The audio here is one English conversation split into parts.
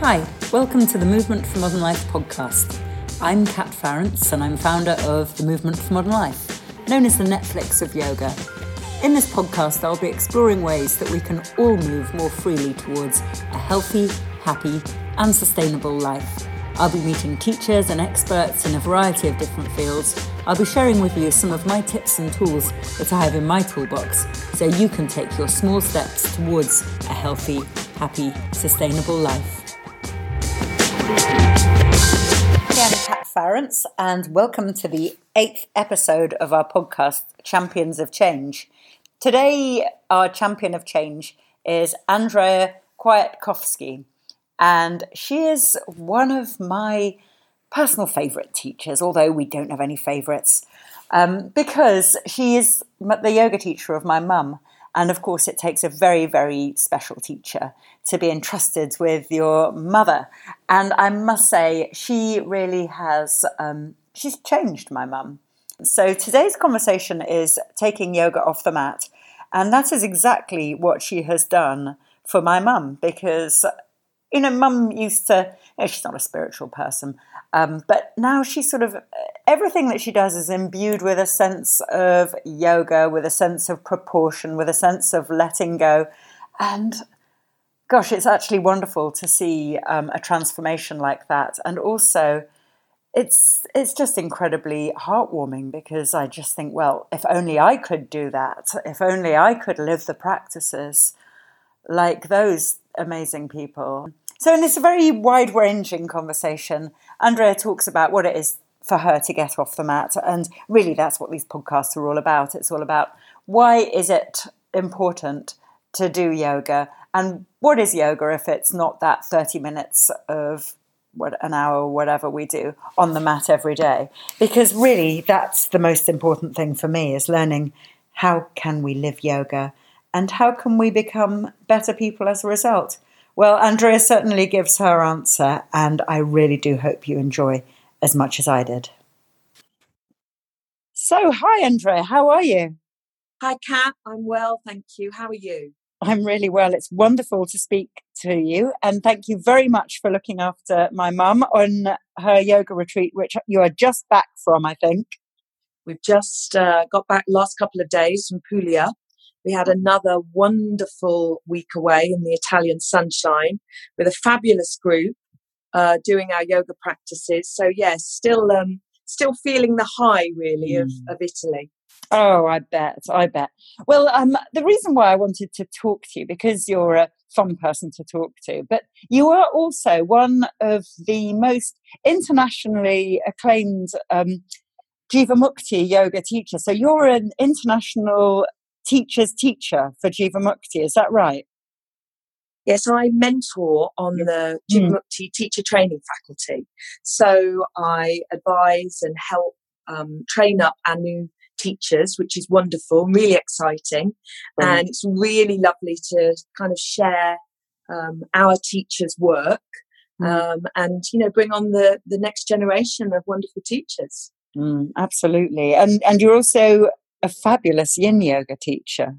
Hi, welcome to the Movement for Modern Life podcast. I'm Kat Farrants and I'm founder of the Movement for Modern Life, known as the Netflix of yoga. In this podcast, I'll be exploring ways that we can all move more freely towards a healthy, happy, and sustainable life. I'll be meeting teachers and experts in a variety of different fields. I'll be sharing with you some of my tips and tools that I have in my toolbox so you can take your small steps towards a healthy, happy, sustainable life. I'm Kat Farrants, and welcome to the eighth episode of our podcast, Champions of Change. Today, our champion of change is Andrea Kwiatkowski, and she is one of my personal favourite teachers, although we don't have any favourites, um, because she is the yoga teacher of my mum. And of course, it takes a very, very special teacher to be entrusted with your mother. And I must say, she really has, um, she's changed my mum. So today's conversation is taking yoga off the mat. And that is exactly what she has done for my mum because, you know, mum used to, you know, she's not a spiritual person, um, but now she's sort of everything that she does is imbued with a sense of yoga, with a sense of proportion, with a sense of letting go. And gosh, it's actually wonderful to see um, a transformation like that. And also, it's it's just incredibly heartwarming because I just think, well, if only I could do that, if only I could live the practices like those amazing people. So, in this very wide ranging conversation, Andrea talks about what it is for her to get off the mat. And really, that's what these podcasts are all about. It's all about why is it important to do yoga? And what is yoga if it's not that 30 minutes of what an hour or whatever we do on the mat every day? Because really, that's the most important thing for me is learning how can we live yoga and how can we become better people as a result? Well, Andrea certainly gives her answer, and I really do hope you enjoy as much as I did. So, hi, Andrea, how are you? Hi, Kat. I'm well, thank you. How are you? I'm really well. It's wonderful to speak to you. And thank you very much for looking after my mum on her yoga retreat, which you are just back from, I think. We've just uh, got back last couple of days from Puglia we had another wonderful week away in the Italian sunshine with a fabulous group uh, doing our yoga practices. So yes, still um, still feeling the high really mm. of, of Italy. Oh, I bet, I bet. Well, um, the reason why I wanted to talk to you because you're a fun person to talk to, but you are also one of the most internationally acclaimed um, Jivamukti yoga teachers. So you're an international teacher's teacher for Jivamukti. Is that right? Yes, I mentor on the Jivamukti mm. teacher training faculty. So I advise and help um, train up our new teachers, which is wonderful, really exciting. Mm. And it's really lovely to kind of share um, our teachers' work mm. um, and, you know, bring on the, the next generation of wonderful teachers. Mm, absolutely. And, and you're also a fabulous yin yoga teacher.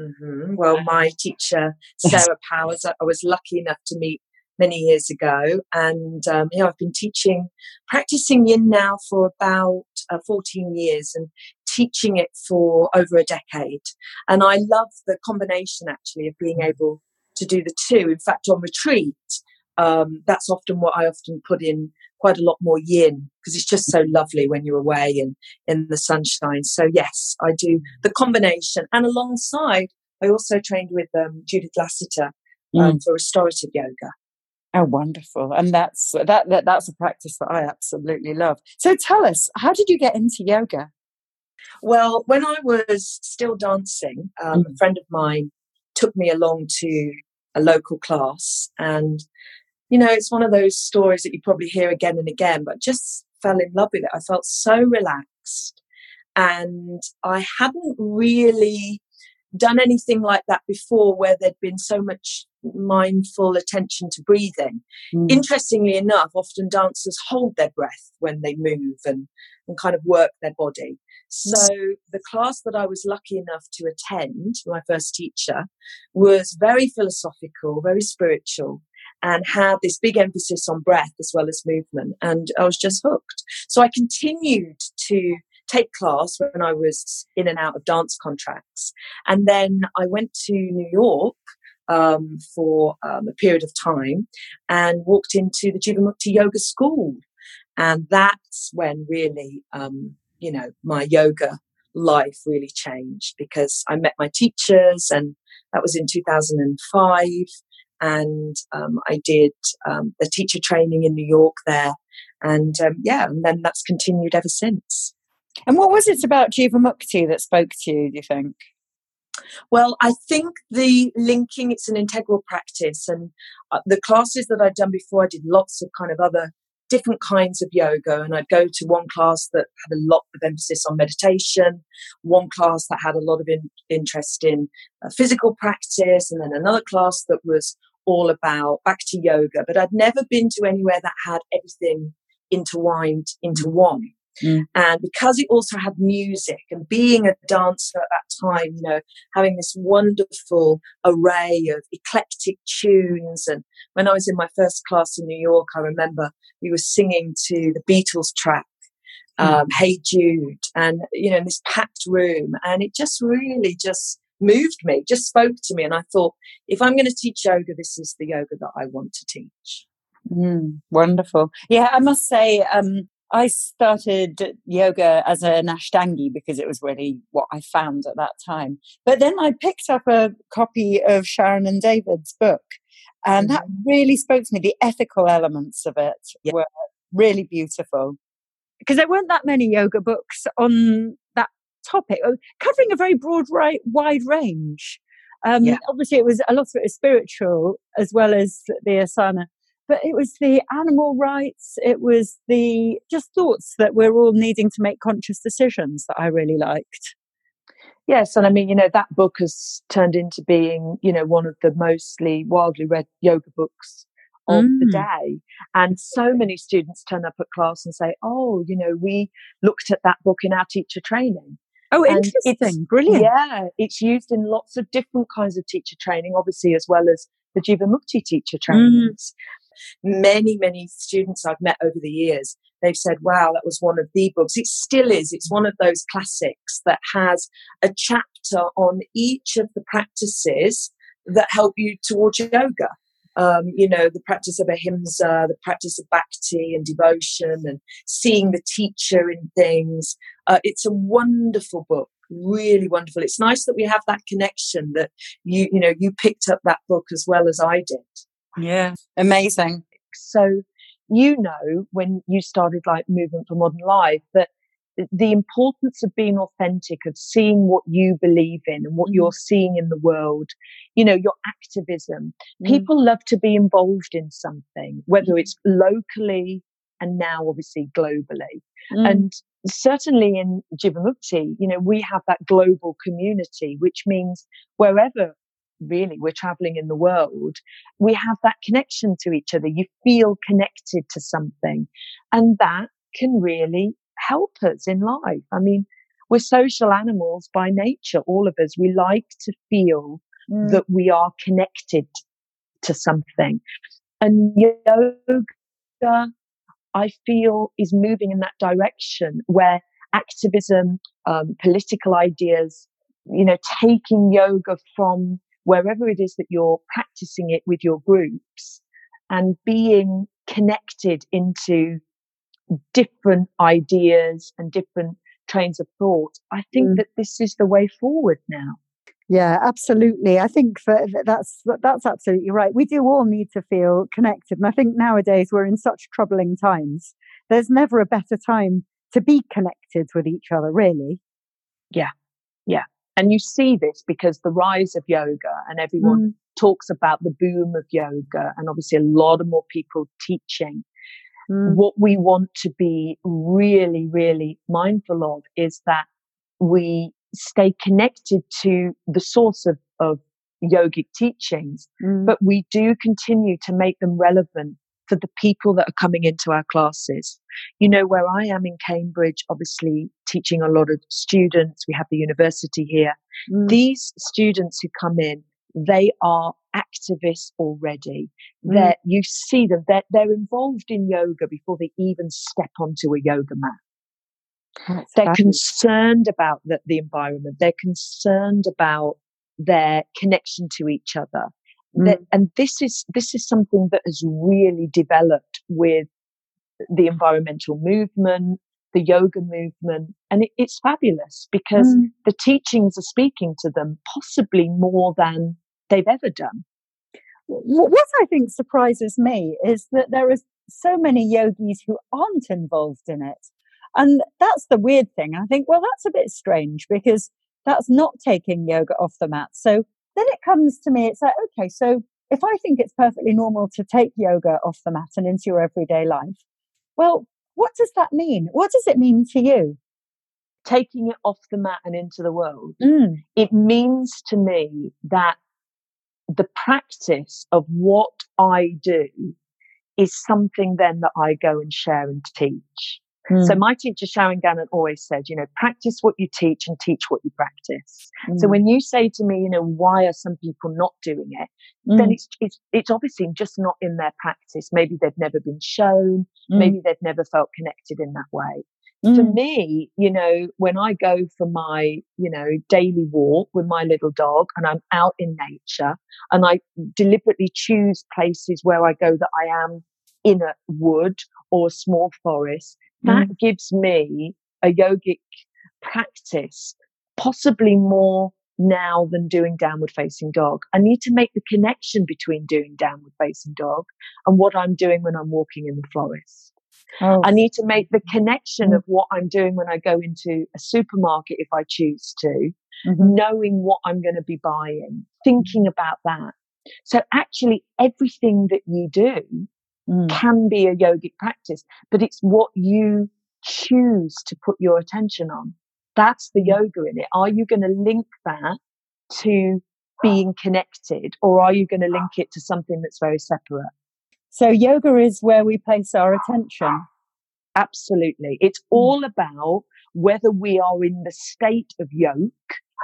Mm-hmm. Well, my teacher, Sarah Powers, I was lucky enough to meet many years ago. And, um, you know, I've been teaching, practicing yin now for about uh, 14 years and teaching it for over a decade. And I love the combination actually of being able to do the two. In fact, on retreat, um, that's often what I often put in quite a lot more yin because it's just so lovely when you're away and in the sunshine. So yes, I do the combination, and alongside, I also trained with um, Judith Lasater um, mm. for restorative yoga. Oh, wonderful! And that's that, that that's a practice that I absolutely love. So tell us, how did you get into yoga? Well, when I was still dancing, um, mm. a friend of mine took me along to a local class, and you know, it's one of those stories that you probably hear again and again, but just fell in love with it. I felt so relaxed. And I hadn't really done anything like that before where there'd been so much mindful attention to breathing. Mm. Interestingly enough, often dancers hold their breath when they move and, and kind of work their body. So the class that I was lucky enough to attend, my first teacher, was very philosophical, very spiritual. and had this big emphasis on breath as well as movement. And I was just hooked. So I continued to take class when I was in and out of dance contracts. And then I went to New York um, for um, a period of time and walked into the Jivamukti Yoga School. And that's when really, um, you know, my yoga life really changed because I met my teachers and that was in 2005. And um, I did um, the teacher training in New York there. And um, yeah, and then that's continued ever since. And what was it about Jivamukti that spoke to you, do you think? Well, I think the linking, it's an integral practice. And uh, the classes that I'd done before, I did lots of kind of other different kinds of yoga. And I'd go to one class that had a lot of emphasis on meditation, one class that had a lot of in, interest in uh, physical practice, and then another class that was all about bhakti yoga. But I'd never been to anywhere that had everything intertwined into one. Mm. And because it also had music and being a dancer at that time, you know, having this wonderful array of eclectic tunes. And when I was in my first class in New York, I remember we were singing to the Beatles track, mm. um, Hey Jude, and, you know, in this packed room. And it just really just moved me, just spoke to me. And I thought, if I'm going to teach yoga, this is the yoga that I want to teach. Mm, wonderful. Yeah, I must say, um, I started yoga as an Ashtangi because it was really what I found at that time. But then I picked up a copy of Sharon and David's book, and mm-hmm. that really spoke to me. The ethical elements of it yep. were really beautiful because there weren't that many yoga books on that topic, uh, covering a very broad, right, wide range. Um, yeah. Obviously, it was a lot of it was spiritual as well as the asana but it was the animal rights it was the just thoughts that we're all needing to make conscious decisions that i really liked yes and i mean you know that book has turned into being you know one of the mostly wildly read yoga books of mm. the day and so many students turn up at class and say oh you know we looked at that book in our teacher training Oh, and interesting. Brilliant. Yeah, it's used in lots of different kinds of teacher training, obviously, as well as the Jivamukti teacher mm. trainings. Many, many students I've met over the years, they've said, wow, that was one of the books. It still is. It's one of those classics that has a chapter on each of the practices that help you towards yoga. Um, you know, the practice of ahimsa, the practice of bhakti and devotion, and seeing the teacher in things. Uh, it's a wonderful book, really wonderful. It's nice that we have that connection that you, you know, you picked up that book as well as I did. Yeah, amazing. So, you know, when you started like Movement for Modern Life, that the importance of being authentic, of seeing what you believe in and what mm. you're seeing in the world, you know, your activism. Mm. People love to be involved in something, whether mm. it's locally and now obviously globally. Mm. And certainly in Jivamukti, you know, we have that global community, which means wherever really we're traveling in the world, we have that connection to each other. You feel connected to something. And that can really help us in life. I mean, we're social animals by nature, all of us. We like to feel mm. that we are connected to something. And yoga, I feel, is moving in that direction where activism, um, political ideas, you know, taking yoga from wherever it is that you're practicing it with your groups and being connected into different ideas and different trains of thought. I think mm. that this is the way forward now. Yeah, absolutely. I think that that's that's absolutely right. We do all need to feel connected, and I think nowadays we're in such troubling times. There's never a better time to be connected with each other, really. Yeah, yeah. And you see this because the rise of yoga and everyone mm. talks about the boom of yoga and obviously a lot of more people teaching. Mm. What we want to be really, really mindful of is that we stay connected to the source of, of yogic teachings, mm. but we do continue to make them relevant for the people that are coming into our classes. You know, where I am in Cambridge, obviously teaching a lot of students, we have the university here. Mm. These students who come in, they are activists already. Mm. That you see them, they're, they're involved in yoga before they even step onto a yoga mat. That's they're concerned about the, the environment. They're concerned about their connection to each other. Mm. That, and this is this is something that has really developed with the environmental movement, the yoga movement, and it, it's fabulous because mm. the teachings are speaking to them possibly more than they've ever done. What I think surprises me is that there are so many yogis who aren't involved in it. And that's the weird thing. I think, well, that's a bit strange because that's not taking yoga off the mat. So then it comes to me, it's like, okay, so if I think it's perfectly normal to take yoga off the mat and into your everyday life, well, what does that mean? What does it mean to you? Taking it off the mat and into the world. Mm. It means to me that the practice of what I do is something then that I go and share and teach. Mm. So my teacher Sharon Gannon always said, you know, practice what you teach and teach what you practice. Mm. So when you say to me, you know, why are some people not doing it? Mm. Then it's, it's it's obviously just not in their practice. Maybe they've never been shown. Maybe they've never felt connected in that way. For me, you know, when I go for my, you know, daily walk with my little dog and I'm out in nature and I deliberately choose places where I go that I am in a wood or a small forest, that mm. gives me a yogic practice, possibly more now than doing downward facing dog. I need to make the connection between doing downward facing dog and what I'm doing when I'm walking in the forest. Oh. I need to make the connection mm. of what I'm doing when I go into a supermarket if I choose to, mm-hmm. knowing what I'm going to be buying, thinking about that. So actually everything that you do mm. can be a yogic practice, but it's what you choose to put your attention on. That's the mm. yoga in it. Are you going to link that to being connected or are you going to link it to something that's very separate? So yoga is where we place our attention. Absolutely. It's mm. all about whether we are in the state of yoke,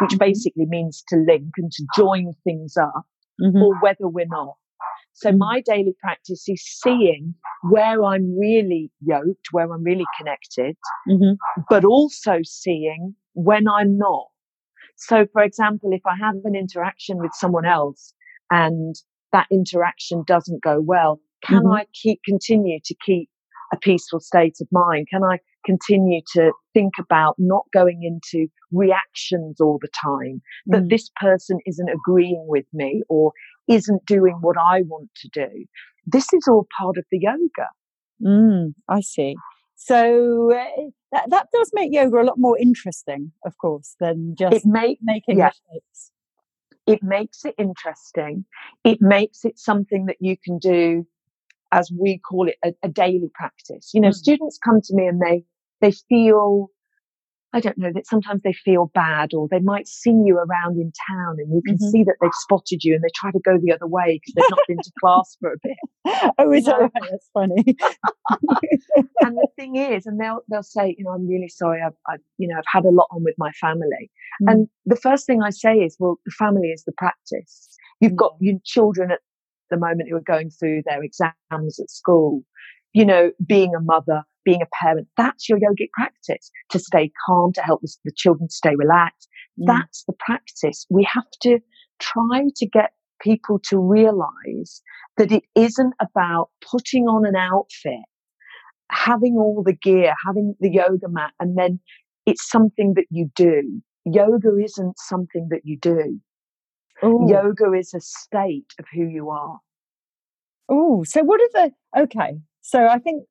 which mm-hmm. basically means to link and to join things up, mm-hmm. or whether we're not. So my daily practice is seeing where I'm really yoked, where I'm really connected, mm-hmm. but also seeing when I'm not. So, for example, if I have an interaction with someone else and that interaction doesn't go well, can mm-hmm. I keep continue to keep a peaceful state of mind? Can I continue to think about not going into reactions all the time that mm. this person isn't agreeing with me or isn't doing what I want to do. This is all part of the yoga. Mm, I see. So uh, that, that does make yoga a lot more interesting, of course, than just it make, making yeah. mistakes. It makes it interesting. It makes it something that you can do, as we call it, a, a daily practice. You know, mm. students come to me and they they feel I don't know, that sometimes they feel bad or they might see you around in town and you can mm-hmm. see that they've spotted you and they try to go the other way because they've not been to class for a bit. Oh, is that right? That's funny. and the thing is, and they'll, they'll say, you know, I'm really sorry. I've, I've you know, I've had a lot on with my family. Mm. And the first thing I say is, well, the family is the practice. You've got your children at the moment who are going through their exams at school. You know, being a mother, being a parent, that's your yogic practice to stay calm, to help the, the children stay relaxed. Mm. That's the practice. We have to try to get people to realize that it isn't about putting on an outfit, having all the gear, having the yoga mat, and then it's something that you do. Yoga isn't something that you do. Ooh. Yoga is a state of who you are. Oh, so what are the okay? So I think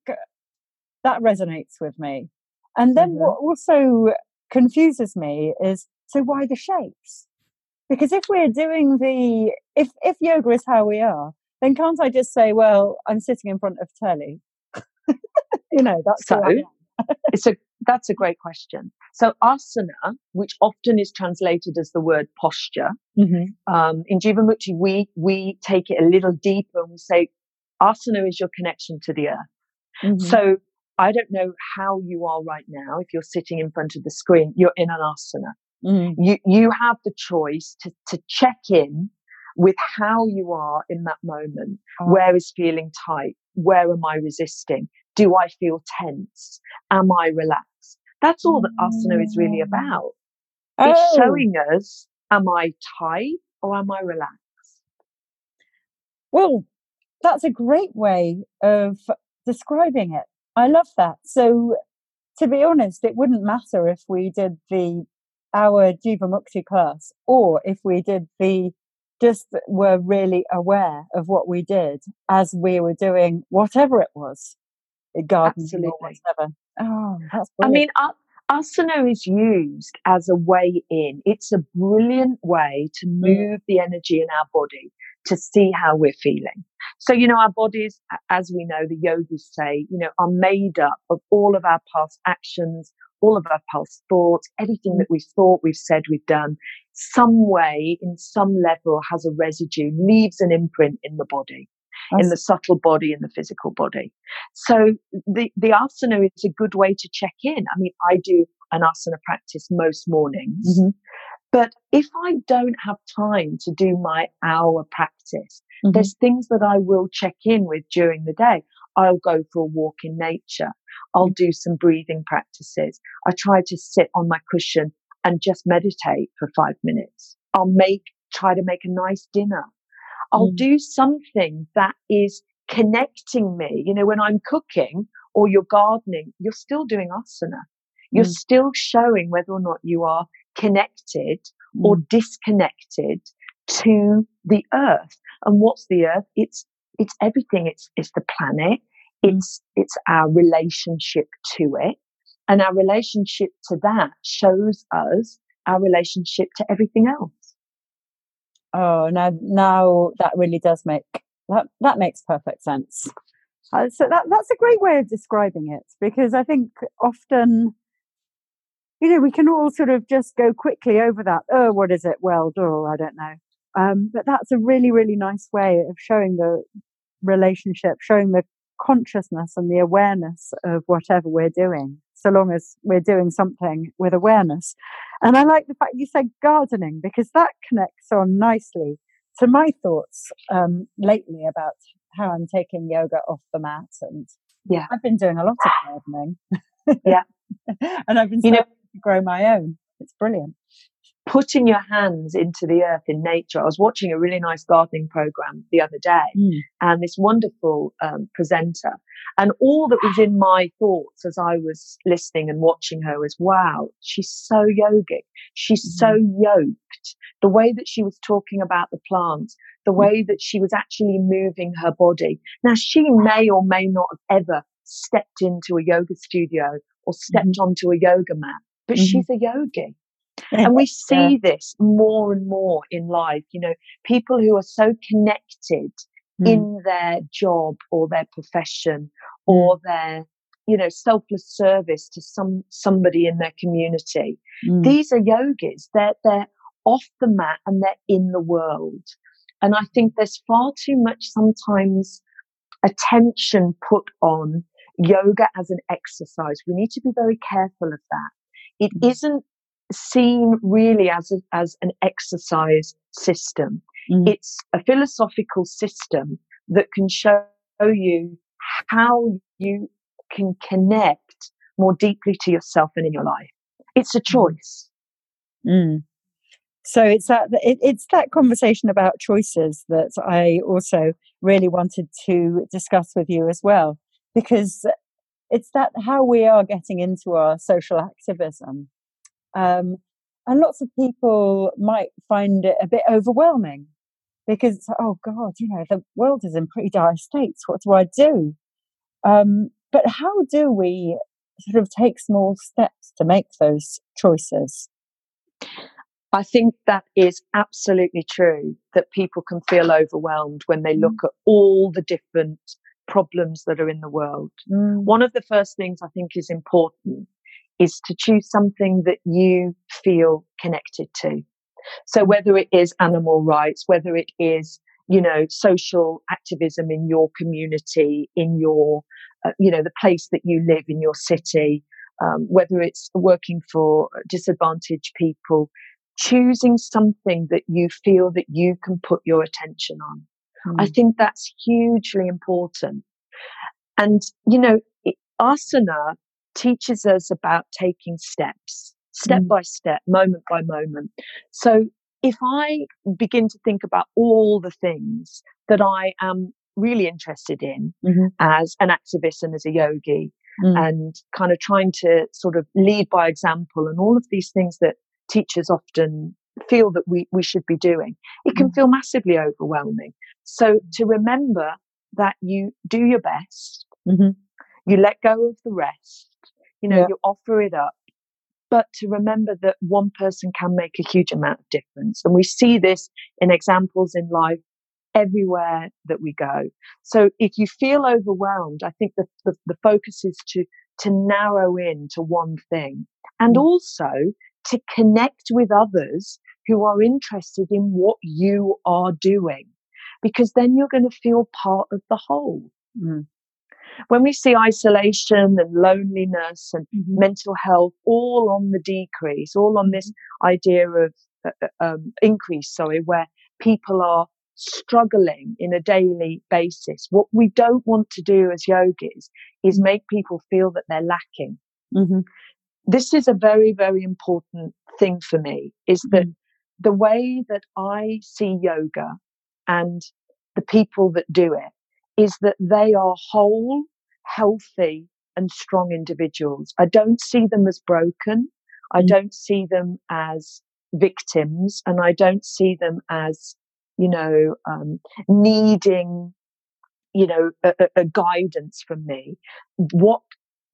that resonates with me. And then mm-hmm. what also confuses me is so why the shapes? Because if we're doing the if if yoga is how we are, then can't I just say, well, I'm sitting in front of telly? you know, that's so. It's a that's a great question. So asana, which often is translated as the word posture, mm-hmm. um, in Jivamukti we we take it a little deeper and we say asana is your connection to the earth. Mm-hmm. So I don't know how you are right now. If you're sitting in front of the screen, you're in an asana. Mm. You, you have the choice to, to check in with how you are in that moment. Oh. Where is feeling tight? Where am I resisting? Do I feel tense? Am I relaxed? That's all that asana is really mm. about. Oh. It's showing us, am I tight or am I relaxed? Well, that's a great way of describing it. I love that. So, to be honest, it wouldn't matter if we did the our Jivamukti class or if we did the just were really aware of what we did as we were doing whatever it was, gardening Absolutely. or whatever. Oh, that's brilliant. I mean, uh, asana is used as a way in. It's a brilliant way to mm. move the energy in our body to see how we're feeling. So, you know, our bodies, as we know, the yogis say, you know, are made up of all of our past actions, all of our past thoughts, everything that we've thought, we've said, we've done, some way, in some level, has a residue, leaves an imprint in the body. In the subtle body and the physical body. So the, the asana is a good way to check in. I mean, I do an asana practice most mornings. Mm-hmm. But if I don't have time to do my hour practice, mm-hmm. there's things that I will check in with during the day. I'll go for a walk in nature. I'll do some breathing practices. I try to sit on my cushion and just meditate for five minutes. I'll make, try to make a nice dinner. I'll mm. do something that is connecting me. You know, when I'm cooking or you're gardening, you're still doing asana. You're mm. still showing whether or not you are connected mm. or disconnected to the earth. And what's the earth? It's it's everything. It's it's the planet. Mm. It's it's our relationship to it. And our relationship to that shows us our relationship to everything else. Oh, now now that really does make that that makes perfect sense. Uh, so that that's a great way of describing it because I think often you know, we can all sort of just go quickly over that. Oh, what is it? Well, oh, I don't know. Um, but that's a really, really nice way of showing the relationship, showing the consciousness and the awareness of whatever we're doing, so long as we're doing something with awareness. And I like the fact you said gardening because that connects on nicely to my thoughts um, lately about how I'm taking yoga off the mat. And yeah, I've been doing a lot of gardening. yeah. and I've been you know, grow my own. It's brilliant. Putting your hands into the earth in nature. I was watching a really nice gardening program the other day, mm. and this wonderful um, presenter. And all that was in my thoughts as I was listening and watching her was, wow, she's so yogic. She's mm. so yoked. The way that she was talking about the plants, the way that she was actually moving her body. Now, she may or may not have ever stepped into a yoga studio or stepped mm onto a yoga mat but mm-hmm. she's a yogi. And we see yeah. this more and more in life. You know, people who are so connected mm. in their job or their profession mm. or their, you know, selfless service to some somebody in their community. Mm. These are yogis. They're they're off the mat and they're in the world. And I think there's far too much sometimes attention put on yoga as an exercise. We need to be very careful of that. It mm-hmm. Seen really as, a, as an exercise system. Mm. It's a philosophical system that can show you how you can connect more deeply to yourself and in your life. It's a mm-hmm. choice. Mm. So it's that it, it's that conversation about choices that I also really wanted to discuss with you as well, because it's that how we are getting into our social activism. Um, and lots of people might find it a bit overwhelming because it's like, oh God, you know, the world is in pretty dire states. What do I do? Um, but how do we sort of take small steps to make those choices? I think that is absolutely true that people can feel overwhelmed when they look mm. at all the different problems that are in the world. Mm. One of the first things I think is important is to choose something that you feel connected to. So whether it is animal rights, whether it is, you know, social activism in your community, in your, uh, you know, the place that you live in your city, um, whether it's working for disadvantaged people, choosing something that you feel that you can put your attention on. Mm. I think that's hugely important. And, you know, asana teaches us about taking steps, step mm. by step, moment by moment. So if I begin to think about all the things that I am really interested in mm-hmm. as an activist and as a yogi, mm. and kind of trying to sort of lead by example and all of these things that teachers often feel that we, we should be doing, it can mm. feel massively overwhelming. So to remember that you do your best, mm-hmm. you let go of the rest, you know, yeah. you offer it up, but to remember that one person can make a huge amount of difference. And we see this in examples in life everywhere that we go. So if you feel overwhelmed, I think the, the, the focus is to, to narrow in to one thing and mm. also to connect with others who are interested in what you are doing, because then you're going to feel part of the whole. Mm. When we see isolation and loneliness and mm-hmm. mental health all on the decrease, all on this mm-hmm. idea of uh, uh, um, increase, sorry, where people are struggling in a daily basis. What we don't want to do as yogis is make people feel that they're lacking. Mm-hmm. This is a very, very important thing for me is that mm-hmm. the way that I see yoga and the people that do it is that they are whole, healthy, and strong individuals. I don't see them as broken. I mm-hmm. don't see them as victims and I don't see them as you know, um, needing, you know, a, a guidance from me. What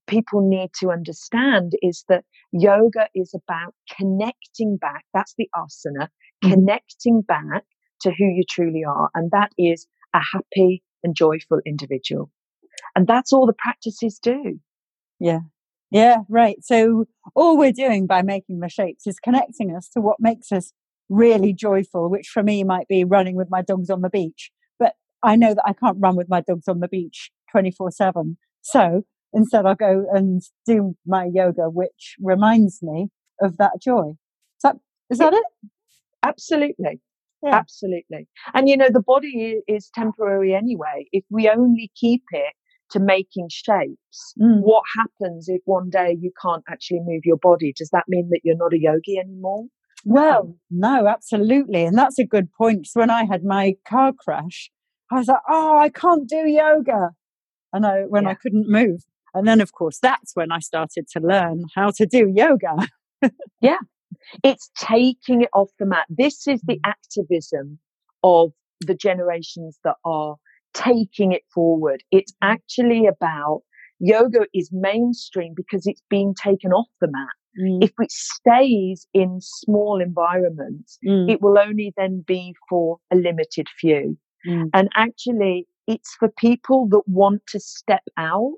people need to understand is that yoga is about connecting back. That's the asana, mm-hmm. connecting back to who you truly are. And that is a happy and joyful individual. And that's all the practices do. Yeah. Yeah, right. So all we're doing by making the shapes is connecting us to what makes us really joyful, which for me might be running with my dogs on the beach. But I know that I can't run with my dogs on the beach 24 7. So instead, I'll go and do my yoga, which reminds me of that joy. Is that, is that it? Absolutely. Yeah. Absolutely. And you know, the body is temporary anyway. If we only keep it to making shapes, mm. what happens if one day you can't actually move your body? Does that mean that you're not a yogi anymore? Well, no, absolutely. And that's a good point. So when I had my car crash, I was like, oh, I can't do yoga. And I, when yeah. I couldn't move. And then, of course, that's when I started to learn how to do yoga. yeah. It's taking it off the mat. This is the activism of the generations that are taking it forward. It's actually about yoga is mainstream because it's being taken off the mat. Mm. If it stays in small environments, mm. it will only then be for a limited few. Mm. And actually, it's for people that want to step out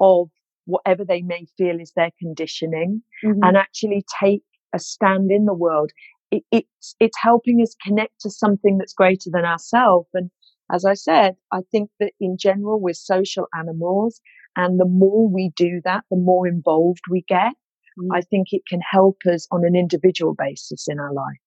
of whatever they may feel is their conditioning mm-hmm. and actually take a stand in the world. It, it's, it's helping us connect to something that's greater than ourselves. And as I said, I think that in general, we're social animals. And the more we do that, the more involved we get. Mm. I think it can help us on an individual basis in our life.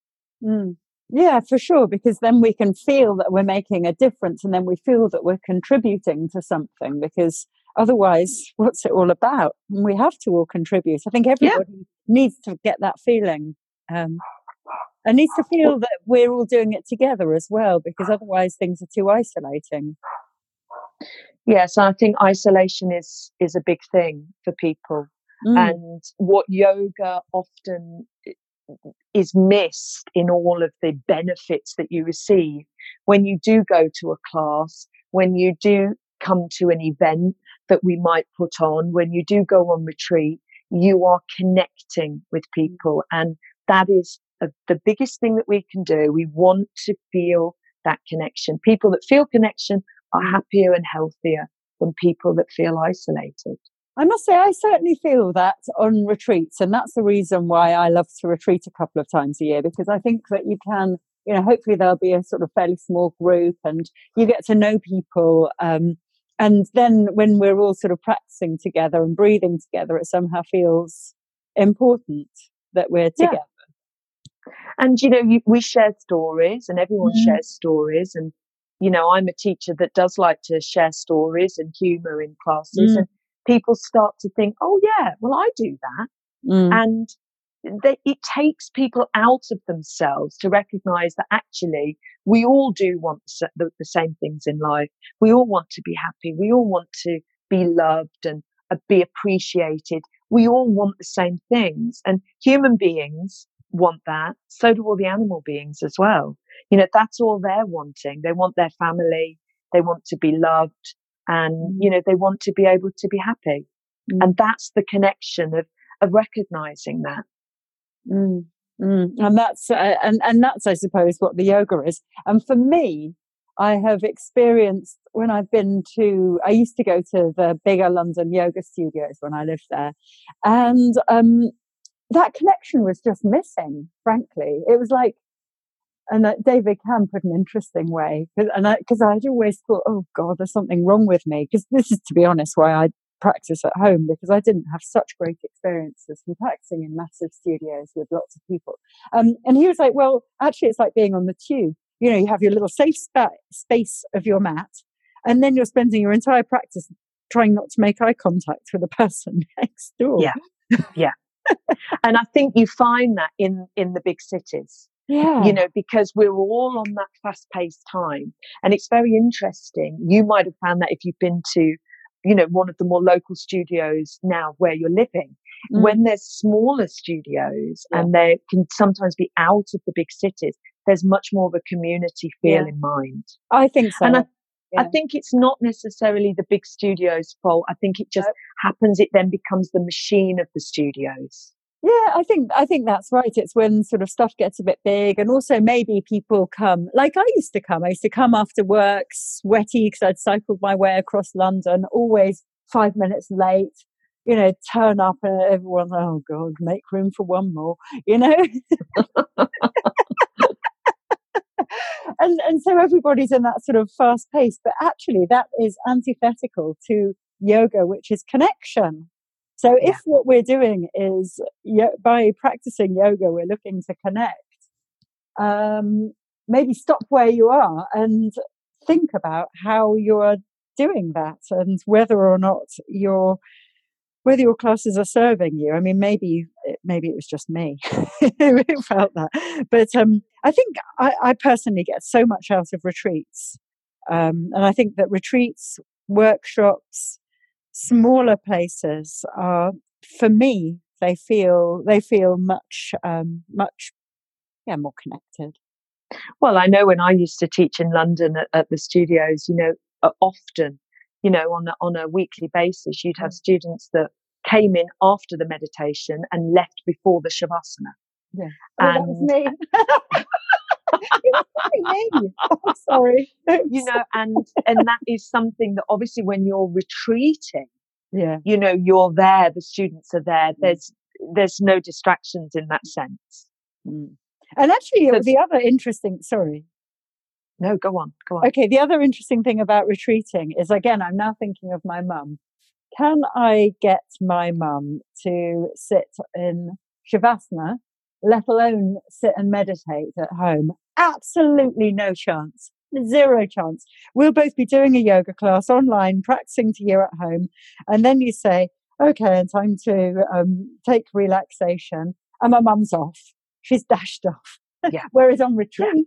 Mm. Yeah, for sure, because then we can feel that we're making a difference and then we feel that we're contributing to something because otherwise, what's it all about? We have to all contribute. I think everybody yeah. Needs to get that feeling. Um, and needs to feel that we're all doing it together as well, because otherwise things are too isolating. Yes, I think isolation is is a big thing for people. Mm. And what yoga often is missed in all of the benefits that you receive when you do go to a class, when you do come to an event that we might put on, when you do go on retreat, you are connecting with people. And that is a, the biggest thing that we can do. We want to feel that connection. People that feel connection are mm. happier and healthier than people that feel isolated. I must say, I certainly feel that on retreats. And that's the reason why I love to retreat a couple of times a year, because I think that you can, you know, hopefully there'll be a sort of fairly small group and you get to know people. Um, and then when we're all sort of practicing together and breathing together, it somehow feels important that we're together. Yeah. And, you know, you, we share stories and everyone mm. shares stories. And, you know, I'm a teacher that does like to share stories and humor in classes. Mm. And people start to think, oh, yeah, well, I do that. Mm. And they, it takes people out of themselves to recognize that actually we all do want the, the, same things in life. We all want to be happy. We all want to be loved and uh, be appreciated. We all want the same things. And human beings want that. So do all the animal beings as well. You know, that's all they're wanting. They want their family. They want to be loved and, you know, they want to be able to be happy. Mm. And that's the connection of, of recognizing that. Mm. Mm. And that's uh, and and that's I suppose what the yoga is. And for me, I have experienced when I've been to. I used to go to the bigger London yoga studios when I lived there, and um, that connection was just missing. Frankly, it was like, and uh, David Can put an interesting way, and because I'd always thought, oh God, there's something wrong with me. Because this is, to be honest, why I practice at home because I didn't have such great experiences from practicing in massive studios with lots of people. Um, and he was like, well, actually, it's like being on the tube. You know, you have your little safe spa- space of your mat, and then you're spending your entire practice trying not to make eye contact with the person next door. Yeah. Yeah. and I think you find that in, in the big cities. Yeah. You know, because we're all on that fast paced time. And it's very interesting. You might have found that if you've been to you know, one of the more local studios now where you're living. Mm. When there's smaller studios yeah. and they can sometimes be out of the big cities, there's much more of a community feel yeah. in mind. I think so. And I, yeah. I think it's not necessarily the big studios' fault. I think it just happens, it then becomes the machine of the studios. Yeah, I think I think that's right. It's when sort of stuff gets a bit big, and also maybe people come like I used to come. I used to come after work, sweaty because I'd cycled my way across London, always five minutes late. You know, turn up and everyone's oh god, make room for one more. You know. and and so everybody's in that sort of fast pace, but actually that is antithetical to yoga, which is connection so if what we're doing is by practicing yoga, we're looking to connect, um, maybe stop where you are and think about how you're doing that and whether or not your whether your classes are serving you. I mean, maybe maybe it was just me who felt that, but um, I think I, I, personally get so much out of retreats, um, and I think that retreats, workshops, smaller places are, for me, they feel they feel much um, much yeah more connected. Well, I know when I used to teach in London at, at the studios, you know, often, you know, on a, on a weekly basis, you'd have mm. students that came in after the meditation and left before the shavasana. Yeah, oh, and, that was me. sorry. you know, and and that is something that obviously when you're retreating, yeah, you know, you're there, the students are there. Mm. There's there's no distractions in that sense. Mm. And actually, so, the other interesting, sorry. No, go on, go on. Okay, the other interesting thing about retreating is again, I'm now thinking of my mum. Can I get my mum to sit in Shavasana, let alone sit and meditate at home? Absolutely no chance. Zero chance. We'll both be doing a yoga class online, practicing to you at home. And then you say, okay, time to um, take relaxation. And my mum's off. She's dashed off. Yeah. Whereas on retreat, yeah.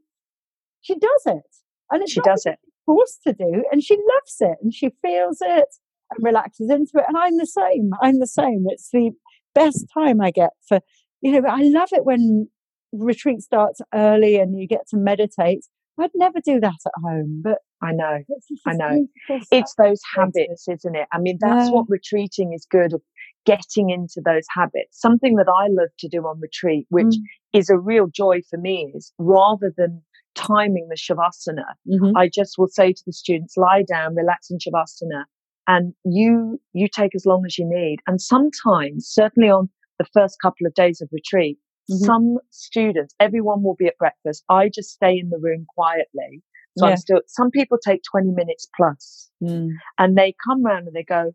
she does it. And she does it. Forced to do, and she loves it, and she feels it, and relaxes into it. And I'm the same. I'm the same. It's the best time I get for you know. I love it when retreat starts early and you get to meditate. I'd never do that at home, but I know, I know. It's those habits, isn't it? I mean, that's yeah. what retreating is good of getting into those habits. Something that I love to do on retreat, which mm. is a real joy for me, is rather than timing the shavasana, mm-hmm. I just will say to the students, lie down, relax in shavasana, and you you take as long as you need. And sometimes, certainly on the first couple of days of retreat, Mm-hmm. Some students, everyone will be at breakfast. I just stay in the room quietly. So yeah. I'm still, some people take 20 minutes plus mm. and they come around and they go,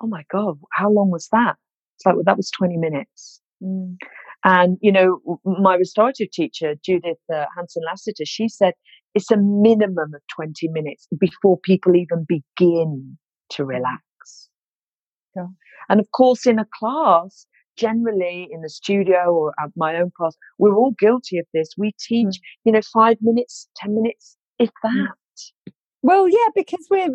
Oh my God, how long was that? It's like, well, that was 20 minutes. Mm. And, you know, my restorative teacher, Judith uh, Hanson Lasater, she said it's a minimum of 20 minutes before people even begin to relax. Yeah. And of course, in a class, generally in the studio or at my own class, we're all guilty of this. We teach, mm. you know, five minutes, 10 minutes, if mm. that. Well, yeah, because we're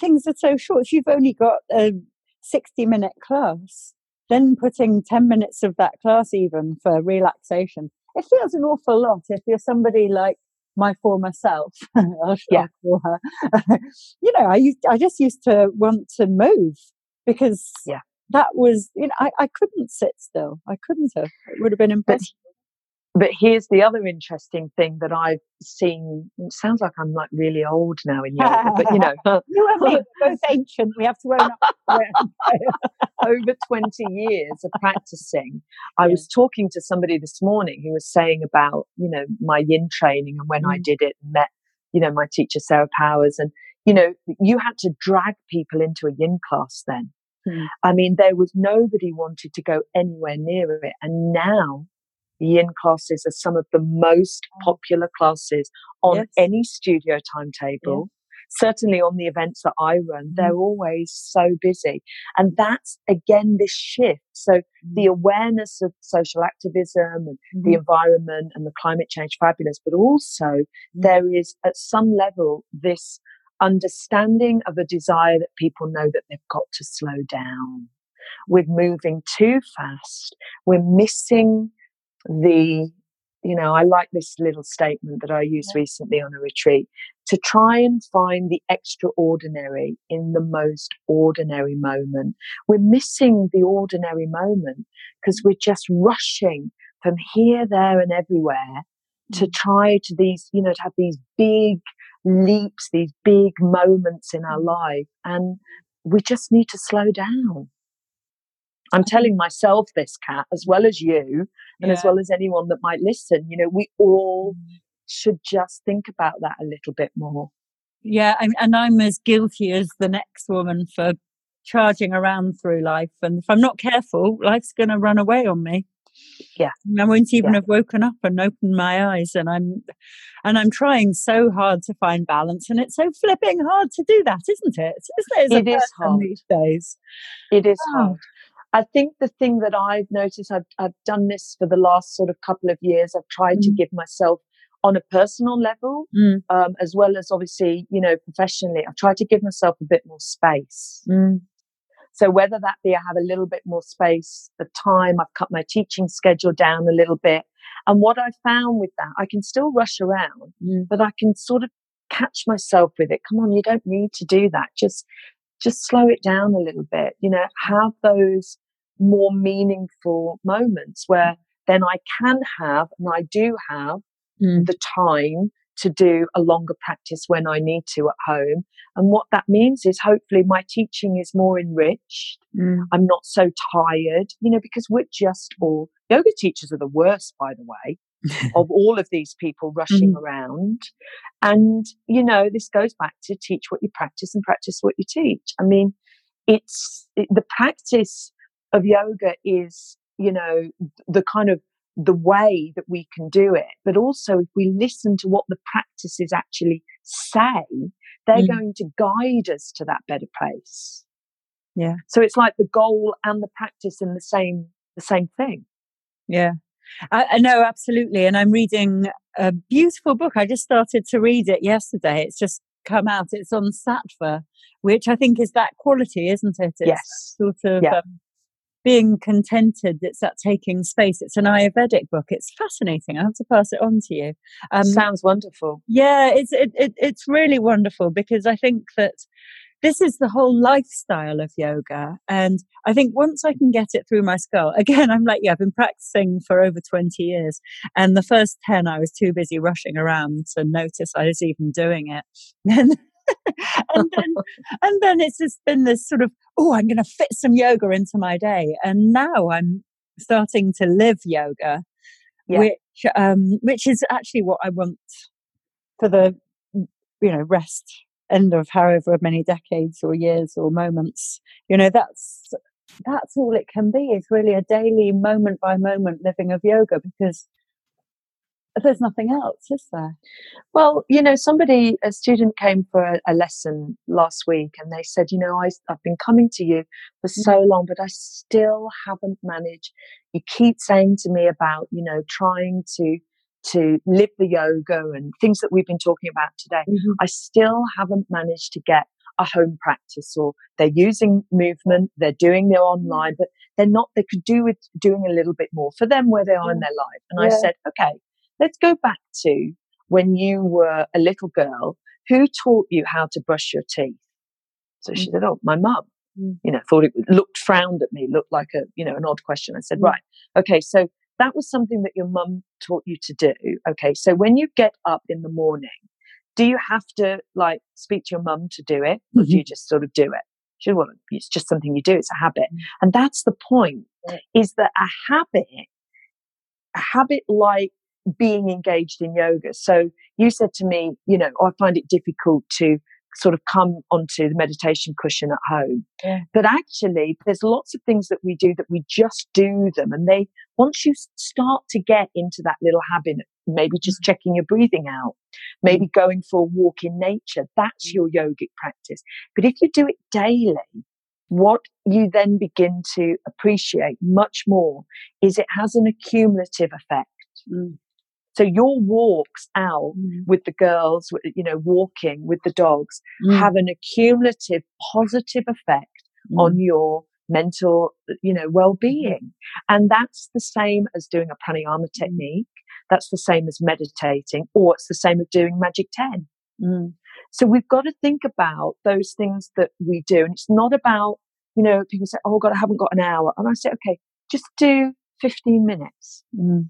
things are so short. If you've only got a 60 minute class, then putting 10 minutes of that class even for relaxation, it feels an awful lot if you're somebody like my former self. yeah. her. you know, I used, I just used to want to move because yeah. That was, you know, I, I couldn't sit still. I couldn't have. It would have been impossible but here's the other interesting thing that I've seen. It sounds like I'm like really old now in yoga, but you know, you and me both ancient. We have to own up. Over 20 years of practicing, I yeah. was talking to somebody this morning who was saying about you know my yin training and when mm. I did it and met you know my teacher Sarah Powers and you know you had to drag people into a yin class then. Mm. I mean, there was nobody wanted to go anywhere near it, and now yin classes are some of the most mm. popular classes on yes. any studio timetable. Certainly on the events that I run, they're mm. always so busy. And that's again this shift. So mm. the awareness of social activism and mm. the mm-hmm. environment and the climate change, fabulous, but also mm. there is at some level this understanding of a desire that people know that they've got to slow down. We're moving too fast. We're missing the you know, I like this little statement that I used yeah. recently on a retreat to try and find the extraordinary in the most ordinary moment. We're missing the ordinary moment because we're just rushing from here, there, and everywhere to mm. try to these, you know, to have these big leaps, these big moments in our life. And we just need to slow down. I'm telling myself this, Kat, as well as you, and yeah. as well as anyone that might listen. You know, we all mm. should just think about that a little bit more. Yeah, and I'm as guilty as the next woman for charging around through life. And if I'm not careful, life's going to run away on me. Yeah, I won't even yeah. have woken up and opened my eyes, and I'm, and I'm trying so hard to find balance, and it's so flipping hard to do that, isn't it? Isn't it? It is hard these days. It is oh. hard. I think the thing that I've noticed, I've, I've done this for the last sort of couple of years. I've tried mm. to give myself on a personal level, mm. um, as well as obviously, you know, professionally, I've tried to give myself a bit more space. Mm. So whether that be I have a little bit more space the time, I've cut my teaching schedule down a little bit. And what I found with that, I can still rush around, mm. but I can sort of catch myself with it. Come on, you don't need to do that. Just, just slow it down a little bit. You know, have those more meaningful moments where then I can have and I do have mm. the time to do a longer practice when I need to at home. And what that means is hopefully my teaching is more enriched. Mm. I'm not so tired, you know, because we're just all yoga teachers are the worst, by the way, of all of these people rushing mm. around. And, you know, this goes back to teach what you practice and practice what you teach. I mean, it's it, the practice of yoga is, you know, the kind of the way that we can do it. But also, if we listen to what the practices actually say, they're mm. going to guide us to that better place. Yeah. So it's like the goal and the practice in the same the same thing. Yeah. I, I know absolutely, and I'm reading a beautiful book. I just started to read it yesterday. It's just come out. It's on Sattva, which I think is that quality, isn't it? It's yes. Sort of yeah. um, being contented. It's that taking space. It's an Ayurvedic book. It's fascinating. I have to pass it on to you. Um, Sounds wonderful. Yeah, it's it, it, it's really wonderful because I think that this is the whole lifestyle of yoga. And I think once I can get it through my skull, again, I'm like, yeah, I've been practicing for over 20 years. And the first 10, I was too busy rushing around to notice I was even doing it. and then and then it's just been this sort of oh i'm going to fit some yoga into my day. And now i'm starting to live yoga yeah. which um which is actually what i want for the you know rest end of however many decades or years or moments. You know that's that's all it can be. Is really a daily moment by moment living of yoga because there's nothing else, is there? Well, you know, somebody, a student came for a, a lesson last week and they said, you know, I, have been coming to you for so mm-hmm. long, but I still haven't managed. You keep saying to me about, you know, trying to to live the yoga and things that we've been talking about today. Mm-hmm. I still haven't managed to get a home practice or they're using movement, they're doing their online, mm. but they're not, they could do with doing a little bit more for them where they are yeah. in their life. And yeah. I said, okay, let's go back to when you were a little girl. Who taught you how to brush your teeth? So she mm. said, Oh, my mum. Mm. You know, thought it looked frowned at me, looked like a, you know, an odd question. I said, mm. Right, okay, so that was something that your mum taught you to do. Okay, so when you get up in the morning, do you have to like speak to your mum to do it, or mm-hmm. do you mm-hmm. just sort of do it? She said, Well, it's just something you do, it's a habit. And that's the point, is that a habit, a habit like being engaged in yoga. So you said to me, you know, I find it difficult to sort of come onto the meditation cushion at home. Yeah. But actually, there's lots of things that we do that we just do them. And they, once you start to get into that little habit, maybe just mm. checking your breathing out, maybe going for a walk in nature, that's mm. your yogic practice. But if you do it daily, what you then begin to appreciate much more is it has an accumulative effect. Mm. So your walks out mm. with the girls, you know, walking with the dogs mm. have an accumulative positive effect mm. on your mental, you know, well-being. Mm-hmm. And that's the same as doing a pranayama mm. technique. That's the same as meditating, or it's the same as doing magic 10. Mm. So we've got to think about those things that we do. And it's not about, you know, people say, oh God, I haven't got an hour. And I say, okay, just do 15 minutes. Mm.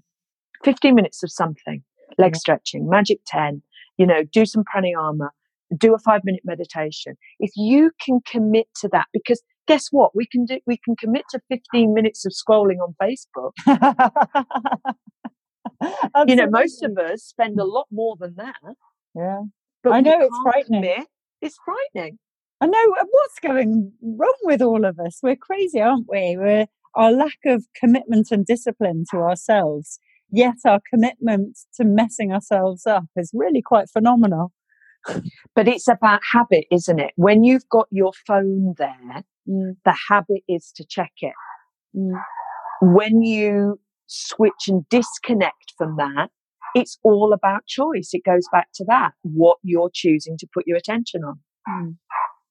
15 minutes of something, leg yeah. stretching, magic 10, you know, do some pranayama, do a five minute meditation. If you can commit to that, because guess what? We can do, we can commit to 15 minutes of scrolling on Facebook. you know, most of us spend a mm. lot more than that. Yeah. But I know it's frightening. Commit. It's frightening. I know uh, what's going wrong with all of us. We're crazy, aren't we? We're our lack of commitment and discipline to ourselves yet our commitment to messing ourselves up is really quite phenomenal. but it's about habit, isn't it? When you've got your phone there, mm. the habit is to check it. Mm. When you switch and disconnect from that, it's all about choice. It goes back to that, what you're choosing to put your attention on. Mm.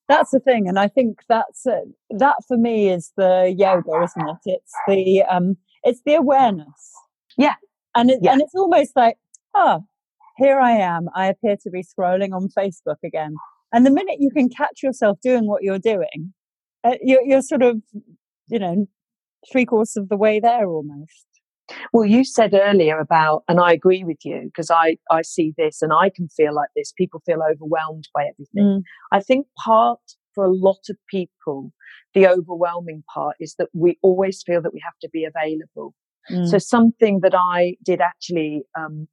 That's the thing, and I think that's uh, that for me is the yoga, isn't it? It's the um, it's the awareness. Yeah, and it, yeah. and it's almost like, oh, here I am. I appear to be scrolling on Facebook again. And the minute you can catch yourself doing what you're doing, uh, you're, you're sort of, you know, three quarters of the way there almost. Well, you said earlier about, and I agree with you because I, I see this and I can feel like this. People feel overwhelmed by everything. Mm. I think part for a lot of people, the overwhelming part is that we always feel that we have to be available. Mm. So something that I did actually um,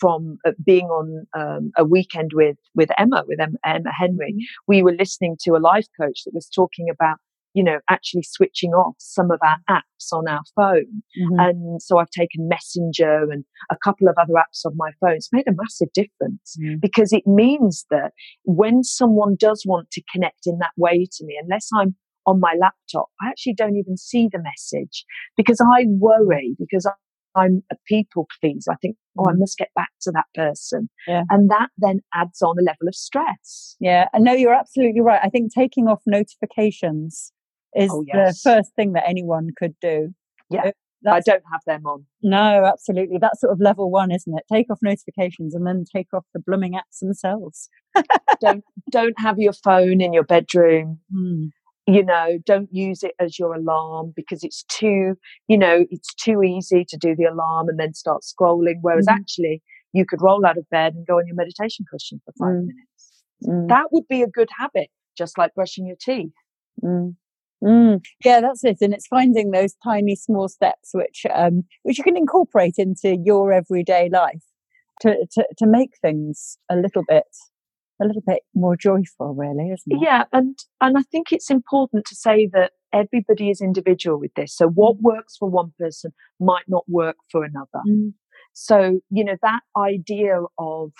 from uh, being on um, a weekend with with Emma with Emma, Emma Henry, mm. we were listening to a life coach that was talking about you know actually switching off some of our apps on our phone mm-hmm. and so i've taken messenger and a couple of other apps on my phone it's made a massive difference mm. because it means that when someone does want to connect in that way to me unless i'm on my laptop, I actually don't even see the message because I worry because I'm a people pleaser. I think, oh, I mm. must get back to that person. Yeah. And that then adds on a level of stress. Yeah. And no, you're absolutely right. I think taking off notifications is oh, yes. the first thing that anyone could do. Yeah. I don't have them on. No, absolutely. That's sort of level one, isn't it? Take off notifications and then take off the blooming apps themselves. don't don't have your phone in your bedroom. Mm you know don't use it as your alarm because it's too you know it's too easy to do the alarm and then start scrolling whereas mm. actually you could roll out of bed and go on your meditation cushion for five mm. minutes mm. that would be a good habit just like brushing your teeth mm. Mm. Yeah, that's it, and it's finding those tiny, small steps which um, which you can incorporate into your everyday life to, to to make things a little bit a little bit more joyful, really, isn't it? Yeah, and and I think it's important to say that everybody is individual with this. So what works for one person might not work for another. Mm. So, you know, that idea of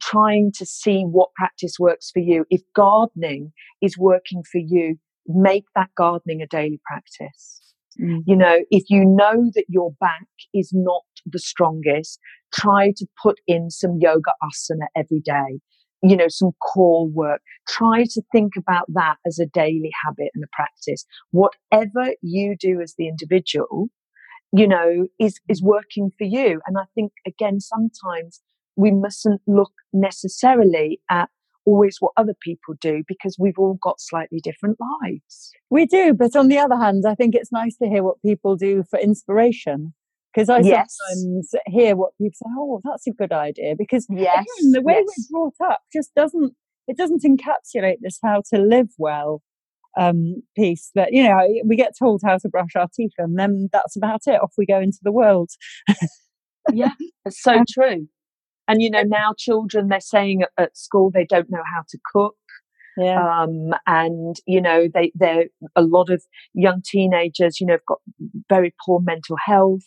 trying to see what practice works for you. If gardening is working for you, make that gardening a daily practice. Mm. You know, if you know that your back is not the strongest, try to put in some yoga asana every day, you know, some core work. Try to think about that as a daily habit and a practice. Whatever you do as the individual, you know, is, is working for you. And I think again, sometimes we mustn't look necessarily at always what other people do because we've all got slightly different lives. We do, but on the other hand, I think it's nice to hear what people do for inspiration. Because I yes. sometimes hear what people say, oh, that's a good idea. Because yes. again, the way yes. we're brought up just doesn't, it doesn't encapsulate this how to live well um, piece that, you know, we get told how to brush our teeth and then that's about it. Off we go into the world. yeah, it's so true. And, you know, now children, they're saying at school they don't know how to cook. Yeah. Um, and, you know, they, they're a lot of young teenagers, you know, have got very poor mental health.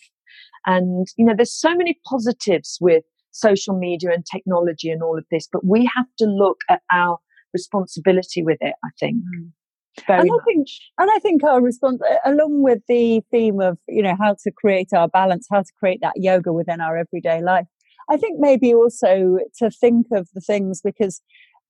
And, you know, there's so many positives with social media and technology and all of this, but we have to look at our responsibility with it, I think. Mm. Very and I think, and I think our response, along with the theme of you know how to create our balance, how to create that yoga within our everyday life, I think maybe also to think of the things because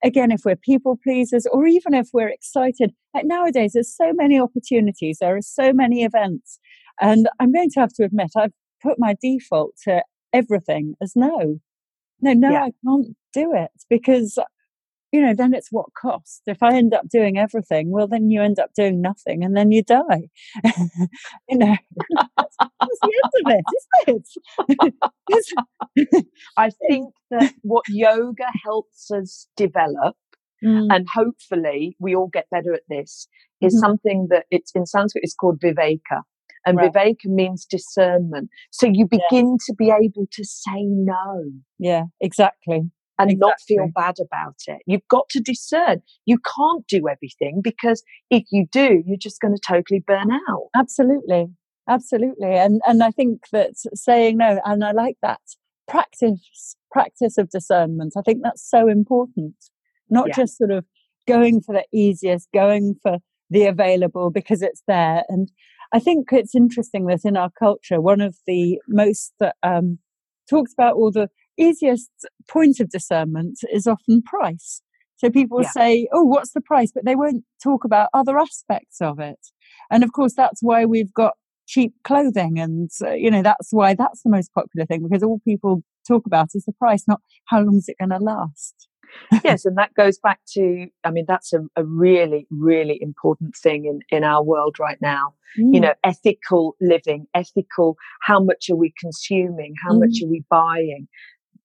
again, if we're people pleasers or even if we're excited, like nowadays there's so many opportunities, there are so many events. And I'm going to have to admit, I've put my default to everything as no. No, no, yeah. I can't do it because you know, then it's what cost. If I end up doing everything, well, then you end up doing nothing and then you die. you know, that's, that's, the end of it, isn't it? I think that what yoga helps us develop, mm. and hopefully we all get better at this, is mm-hmm. something that it's in Sanskrit it's called viveka. And right. viveka means discernment. So you begin yeah. to be able to say no. Yeah, exactly and exactly. not feel bad about it. You've got to discern. You can't do everything because if you do, you're just going to totally burn out. Absolutely. Absolutely. And and I think that saying no, and I like that practice practice of discernment. I think that's so important. Not yeah. just sort of going for the easiest, going for the available because it's there. And I think it's interesting that in our culture, one of the most um, talks about all the easiest point of discernment is often price. So people yeah. say, oh, what's the price? But they won't talk about other aspects of it. And of course, that's why we've got cheap clothing. And, uh, you know, that's why that's the most popular thing because all people talk about is the price, not how long is it going to last. Yes, and that goes back to, I mean, that's a, a really, really important thing in, in our world right now. Mm. You know, ethical living, ethical, how much are we consuming? How mm. much are we buying?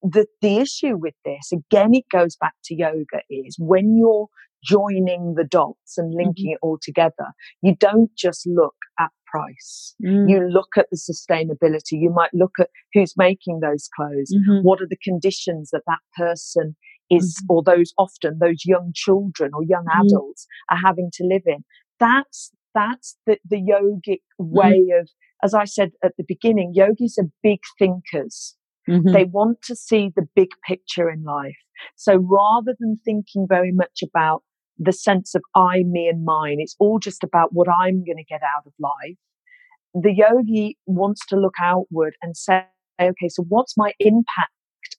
the, the issue with this, again, it goes back to yoga, is when you're joining the dots and linking mm-hmm. it all together, you don't just look at price. Mm. You look at the sustainability. You might look at who's making those clothes. Mm-hmm. What are the conditions that that person is, mm-hmm. or those often those young children or young mm. adults are having to live in. That's that's the, the yogic mm. way of, as I said at the beginning, yogis are big thinkers. Mm-hmm. They want to see the big picture in life. So rather than thinking very much about the sense of I, me, and mine, it's all just about what I'm going to get out of life. The yogi wants to look outward and say, okay, so what's my impact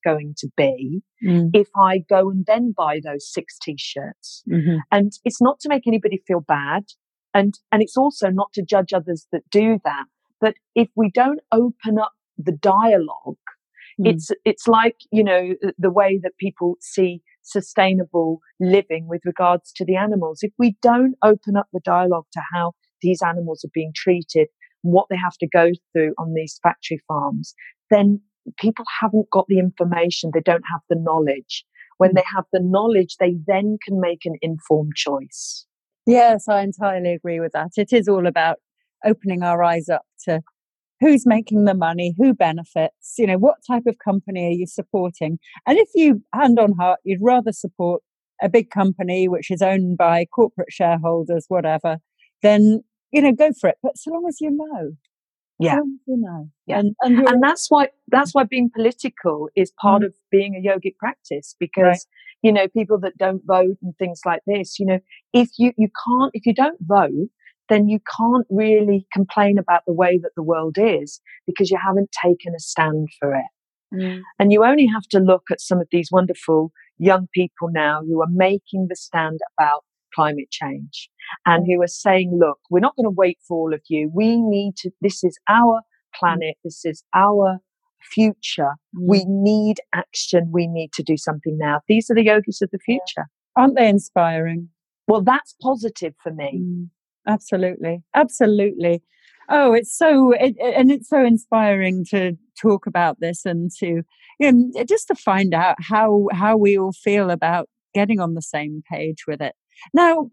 going to be mm. if I go and then buy those six t-shirts? Mm-hmm. And it's not to make anybody feel bad. And, and it's also not to judge others that do that. But if we don't open up the dialogue Mm. It's it's like you know the way that people see sustainable living with regards to the animals. If we don't open up the dialogue to how these animals are being treated, what they have to go through on these factory farms, then people haven't got the information. They don't have the knowledge. When they have the knowledge, they then can make an informed choice. Yes, I entirely agree with that. It is all about opening our eyes up to who's making the money, who benefits, you know, what type of company are you supporting? And if you, hand on heart, you'd rather support a big company which is owned by corporate shareholders, whatever, then you know, go for it. But so long as you know, yeah, you know, yeah, and and, and, that's why that's why being political is part mm. of being a yogic practice because. Right. You know, people that don't vote and things like this. You know, if you you can't if you don't vote, then you can't really complain about the way that the world is because you haven't taken a stand for it. Mm. And you only have to look at some of these wonderful young people now who are making the stand about climate change and who are saying, look, we're not going to wait for all of you. We need to, this is our planet. This is our future. Mm. We need action. We need to do something now. These are the yogis of the future. Aren't they inspiring? Well, that's positive for me. Mm. Absolutely. Absolutely. Oh, it's so, it, and it's so inspiring to talk about this and to, you know, just to find out how, how we all feel about getting on the same page with it. Now,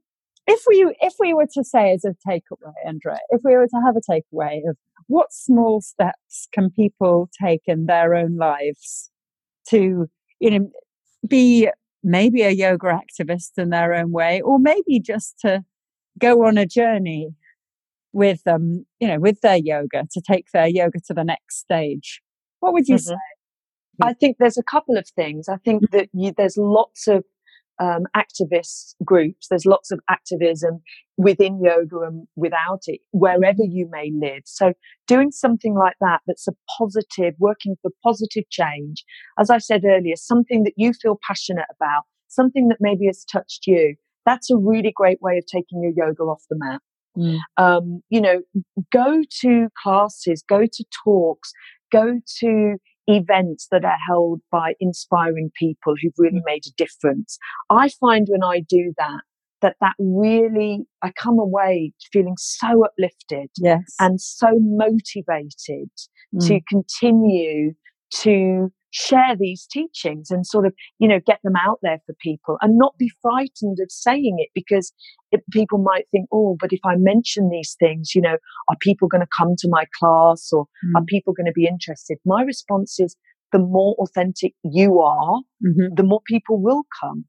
if we, if we were to say as a takeaway, Andrea, if we were to have a takeaway of what small steps can people take in their own lives to, you know, be maybe a yoga activist in their own way, or maybe just to go on a journey with um you know with their yoga to take their yoga to the next stage what would you mm-hmm. say i think there's a couple of things i think mm-hmm. that you, there's lots of um, activist groups. There's lots of activism within yoga and without it wherever you may live. So doing something like that that's a positive working for positive change as i said earlier something that you feel passionate about something that maybe has touched you that's a really great way of taking your yoga off the mat. Mm. Um, you know, go to classes, go to talks, go to events that are held by inspiring people who've really mm. made a difference. I find when I do that, that that really, I come away feeling so uplifted yes. and so motivated mm. to continue to share these teachings and sort of, you know, get them out there for people and not be frightened of saying it because it, people might think, oh, but if I mention these things, you know, are people going to come to my class or mm. are people going to be interested? My response is the more authentic you are, mm-hmm. the more people will come.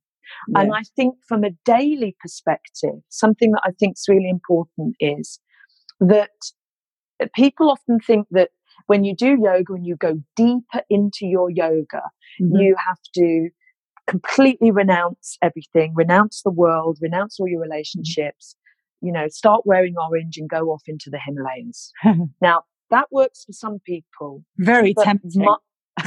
Yeah. And I think from a daily perspective, something that I think is really important is that people often think that when you do yoga and you go deeper into your yoga, mm-hmm. you have to completely renounce everything, renounce the world, renounce all your mm-hmm. relationships, you know, start wearing orange and go off into the Himalayas. now, that works for some people. Very tempting.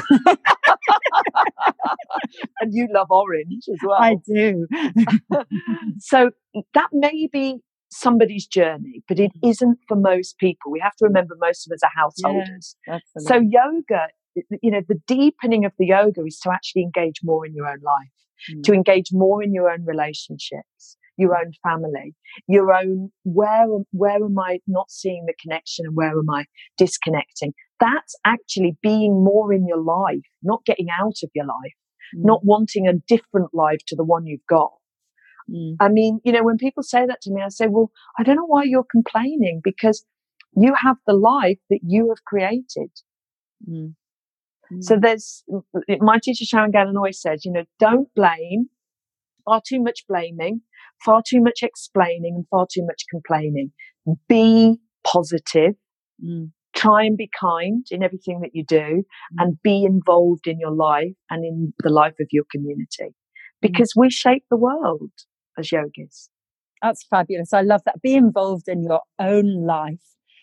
and you love orange as well. I do. so that may be somebody's journey, but it mm-hmm. isn't for most people. We have to remember most of us are householders. Yeah, so yoga, you know, the deepening of the yoga is to actually engage more in your own life, mm. to engage more in your own relationships, your own family, your own where where am I not seeing the connection and where am I disconnecting? That's actually being more in your life, not getting out of your life, mm. not wanting a different life to the one you've got Mm. I mean, you know, when people say that to me, I say, well, I don't know why you're complaining because you have the life that you have created. Mm. Mm. So there's, my teacher Sharon Gannon always says, you know, don't blame, far too much blaming, far too much explaining and far too much complaining. Be positive. Mm. Try and be kind in everything that you do mm. and be involved in your life and in the life of your community mm. because we shape the world as yogis. That's fabulous. I love that. Be involved in your own life.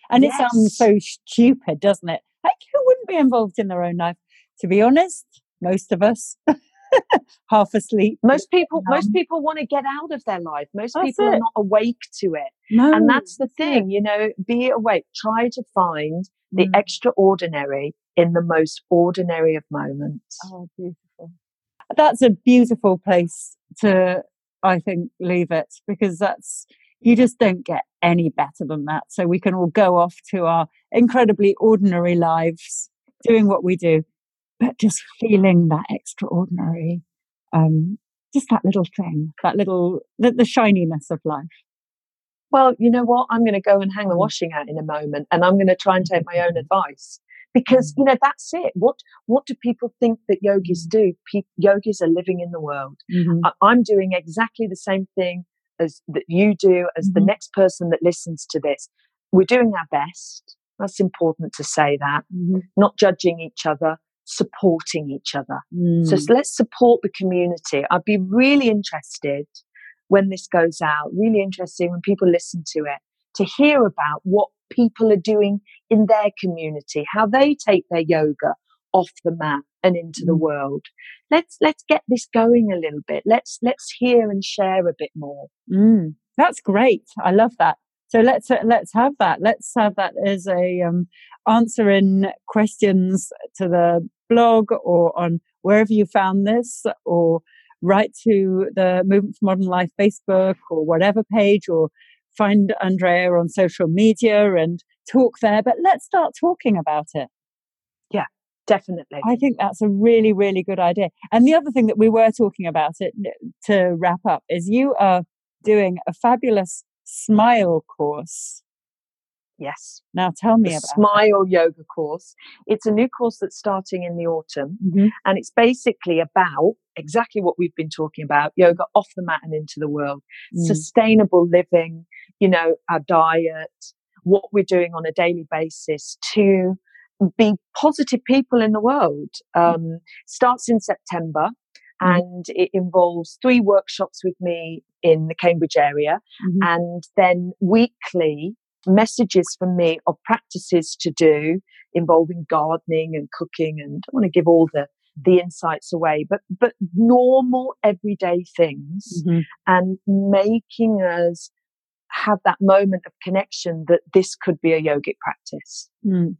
And yes. it sounds so stupid, doesn't it? Like, who wouldn't be involved in their own life? To be honest, most of us. half asleep. Most people, um, most people want to get out of their life. Most people it. are not awake to it, no, and that's the thing. You know, be awake. Try to find the mm. extraordinary in the most ordinary of moments. Oh, beautiful. That's a beautiful place to I think leave it because that's, you just don't get any better than that. So we can all go off to our incredibly ordinary lives doing what we do, but just feeling that extraordinary, um, just that little thing, that little, the, the shininess of life. Well, you know what? I'm going to go and hang the mm. washing out in a moment and I'm going to try and take my own advice because you know that's it what what do people think that yogis do Pe- yogis are living in the world mm-hmm. I- i'm doing exactly the same thing as that you do, as mm-hmm. the next person that listens to this. We're doing our best. That's important to say that. Mm-hmm. Not judging each other, supporting each other. Mm. So let's support the community. I'd be really interested when this goes out, really interesting when people listen to it, to hear about what people are doing in their community, how they take their yoga off the mat and into the mm. world. Let's let's get this going a little bit. Let's let's hear and share a bit more. Mm, that's great. I love that. So let's let's have that. Let's have that as a um, answering questions to the blog or on wherever you found this, or write to the Movement for Modern Life Facebook or whatever page, or find Andrea on social media and talk there. But let's start talking about it. Yeah, definitely. I think that's a really, really good idea. And the other thing that we were talking about it to wrap up is you are doing a fabulous smile course. Yes. Now tell me the about Smile that. Yoga course. It's a new course that's starting in the autumn, mm-hmm. and it's basically about exactly what we've been talking about: yoga off the mat and into the world, mm. sustainable living. You know, our diet, what we're doing on a daily basis to be positive people in the world. Mm. Um, starts in September. Mm. And it involves three workshops with me in the Cambridge area, mm-hmm. and then weekly messages from me of practices to do involving gardening and cooking. And I want to give all the the insights away, but but normal everyday things, mm-hmm. and making us have that moment of connection that this could be a yogic practice. Mm.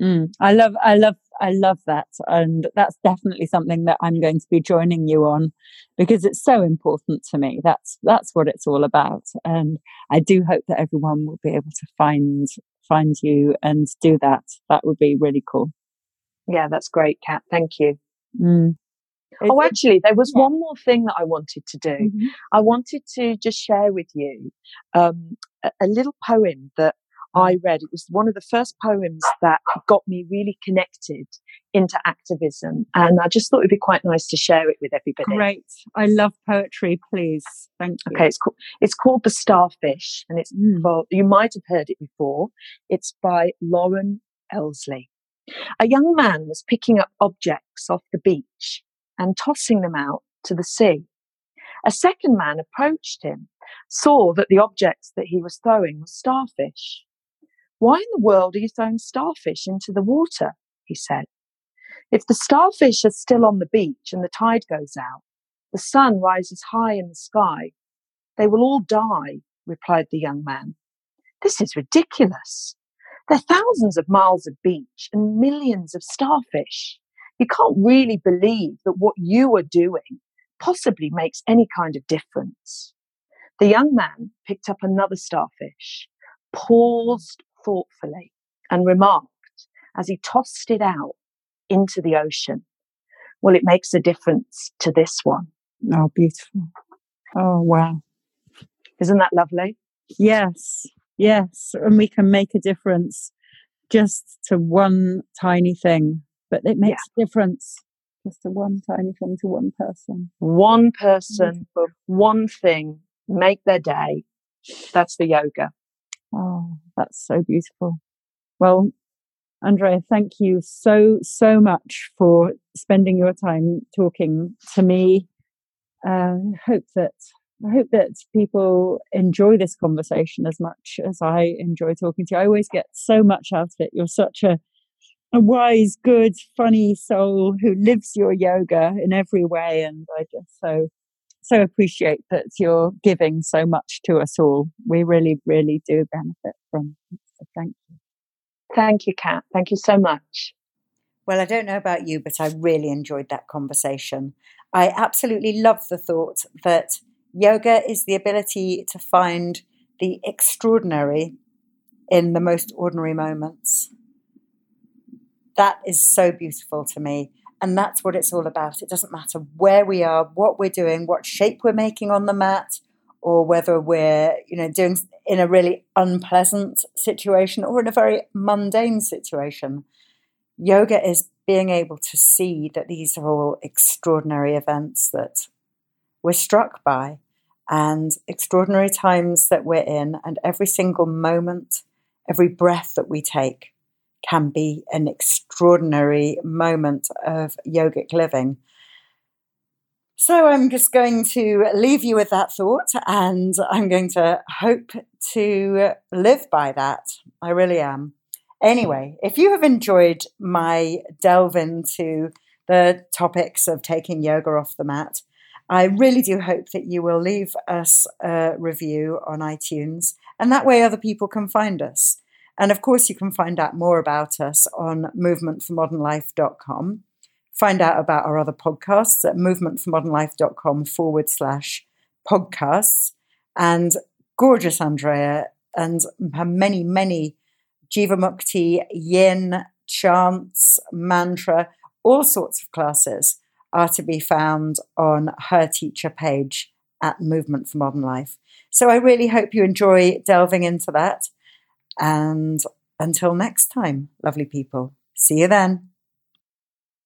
Mm. I love, I love, I love that. And that's definitely something that I'm going to be joining you on because it's so important to me. That's, that's what it's all about. And I do hope that everyone will be able to find, find you and do that. That would be really cool. Yeah, that's great, Kat. Thank you. Mm. Oh, actually, there was one more thing that I wanted to do. Mm-hmm. I wanted to just share with you um, a, a, little poem that I read. It was one of the first poems that got me really connected into activism. And I just thought it'd be quite nice to share it with everybody. Great. I love poetry, please. Thank you. Okay, it's called, it's called The Starfish, and it's mm. for, you might have heard it before. It's by Loren Eiseley. A young man was picking up objects off the beach and tossing them out to the sea. A second man approached him, saw that the objects that he was throwing were starfish, why in the world are you throwing starfish into the water? he said. If the starfish are still on the beach and the tide goes out, the sun rises high in the sky, they will all die, replied the young man. This is ridiculous. There are thousands of miles of beach and millions of starfish. You can't really believe that what you are doing possibly makes any kind of difference. The young man picked up another starfish, paused thoughtfully and remarked as he tossed it out into the ocean, Well, it makes a difference to this one. Oh, beautiful. Oh, wow. Isn't that lovely? Yes, yes. And we can make a difference just to one tiny thing, but it makes yeah. a difference just to one tiny thing to one person. One person, for one thing, make their day. That's the yoga. Oh, that's so beautiful. Well, Andrea, thank you so, so much for spending your time talking to me. Uh, hope that I hope that people enjoy this conversation as much as I enjoy talking to you. I always get so much out of it. You're such a a wise, good, funny soul who lives your yoga in every way, and I just so so appreciate that you're giving so much to us all. We really, really do benefit from it. So thank you. Thank you, Kat. Thank you so much. Well, I don't know about you, but I really enjoyed that conversation. I absolutely love the thought that yoga is the ability to find the extraordinary in the most ordinary moments. That is so beautiful to me. And that's what it's all about. It doesn't matter where we are, what we're doing, what shape we're making on the mat, or whether we're, you know, doing in a really unpleasant situation or in a very mundane situation. Yoga is being able to see that these are all extraordinary events that we're struck by and extraordinary times that we're in, and every single moment, every breath that we take can be an extraordinary moment of yogic living. So I'm just going to leave you with that thought and I'm going to hope to live by that. I really am. Anyway, if you have enjoyed my delve into the topics of taking yoga off the mat, I really do hope that you will leave us a review on iTunes, and that way other people can find us. And of course, you can find out more about us on movementformodernlife.com. Find out about our other podcasts at movementformodernlife.com forward slash podcasts. And gorgeous Andrea and her many, many Jivamukti, Yin, chants, mantra, all sorts of classes are to be found on her teacher page at Movement for Modern Life. So I really hope you enjoy delving into that. And until next time, lovely people, see you then.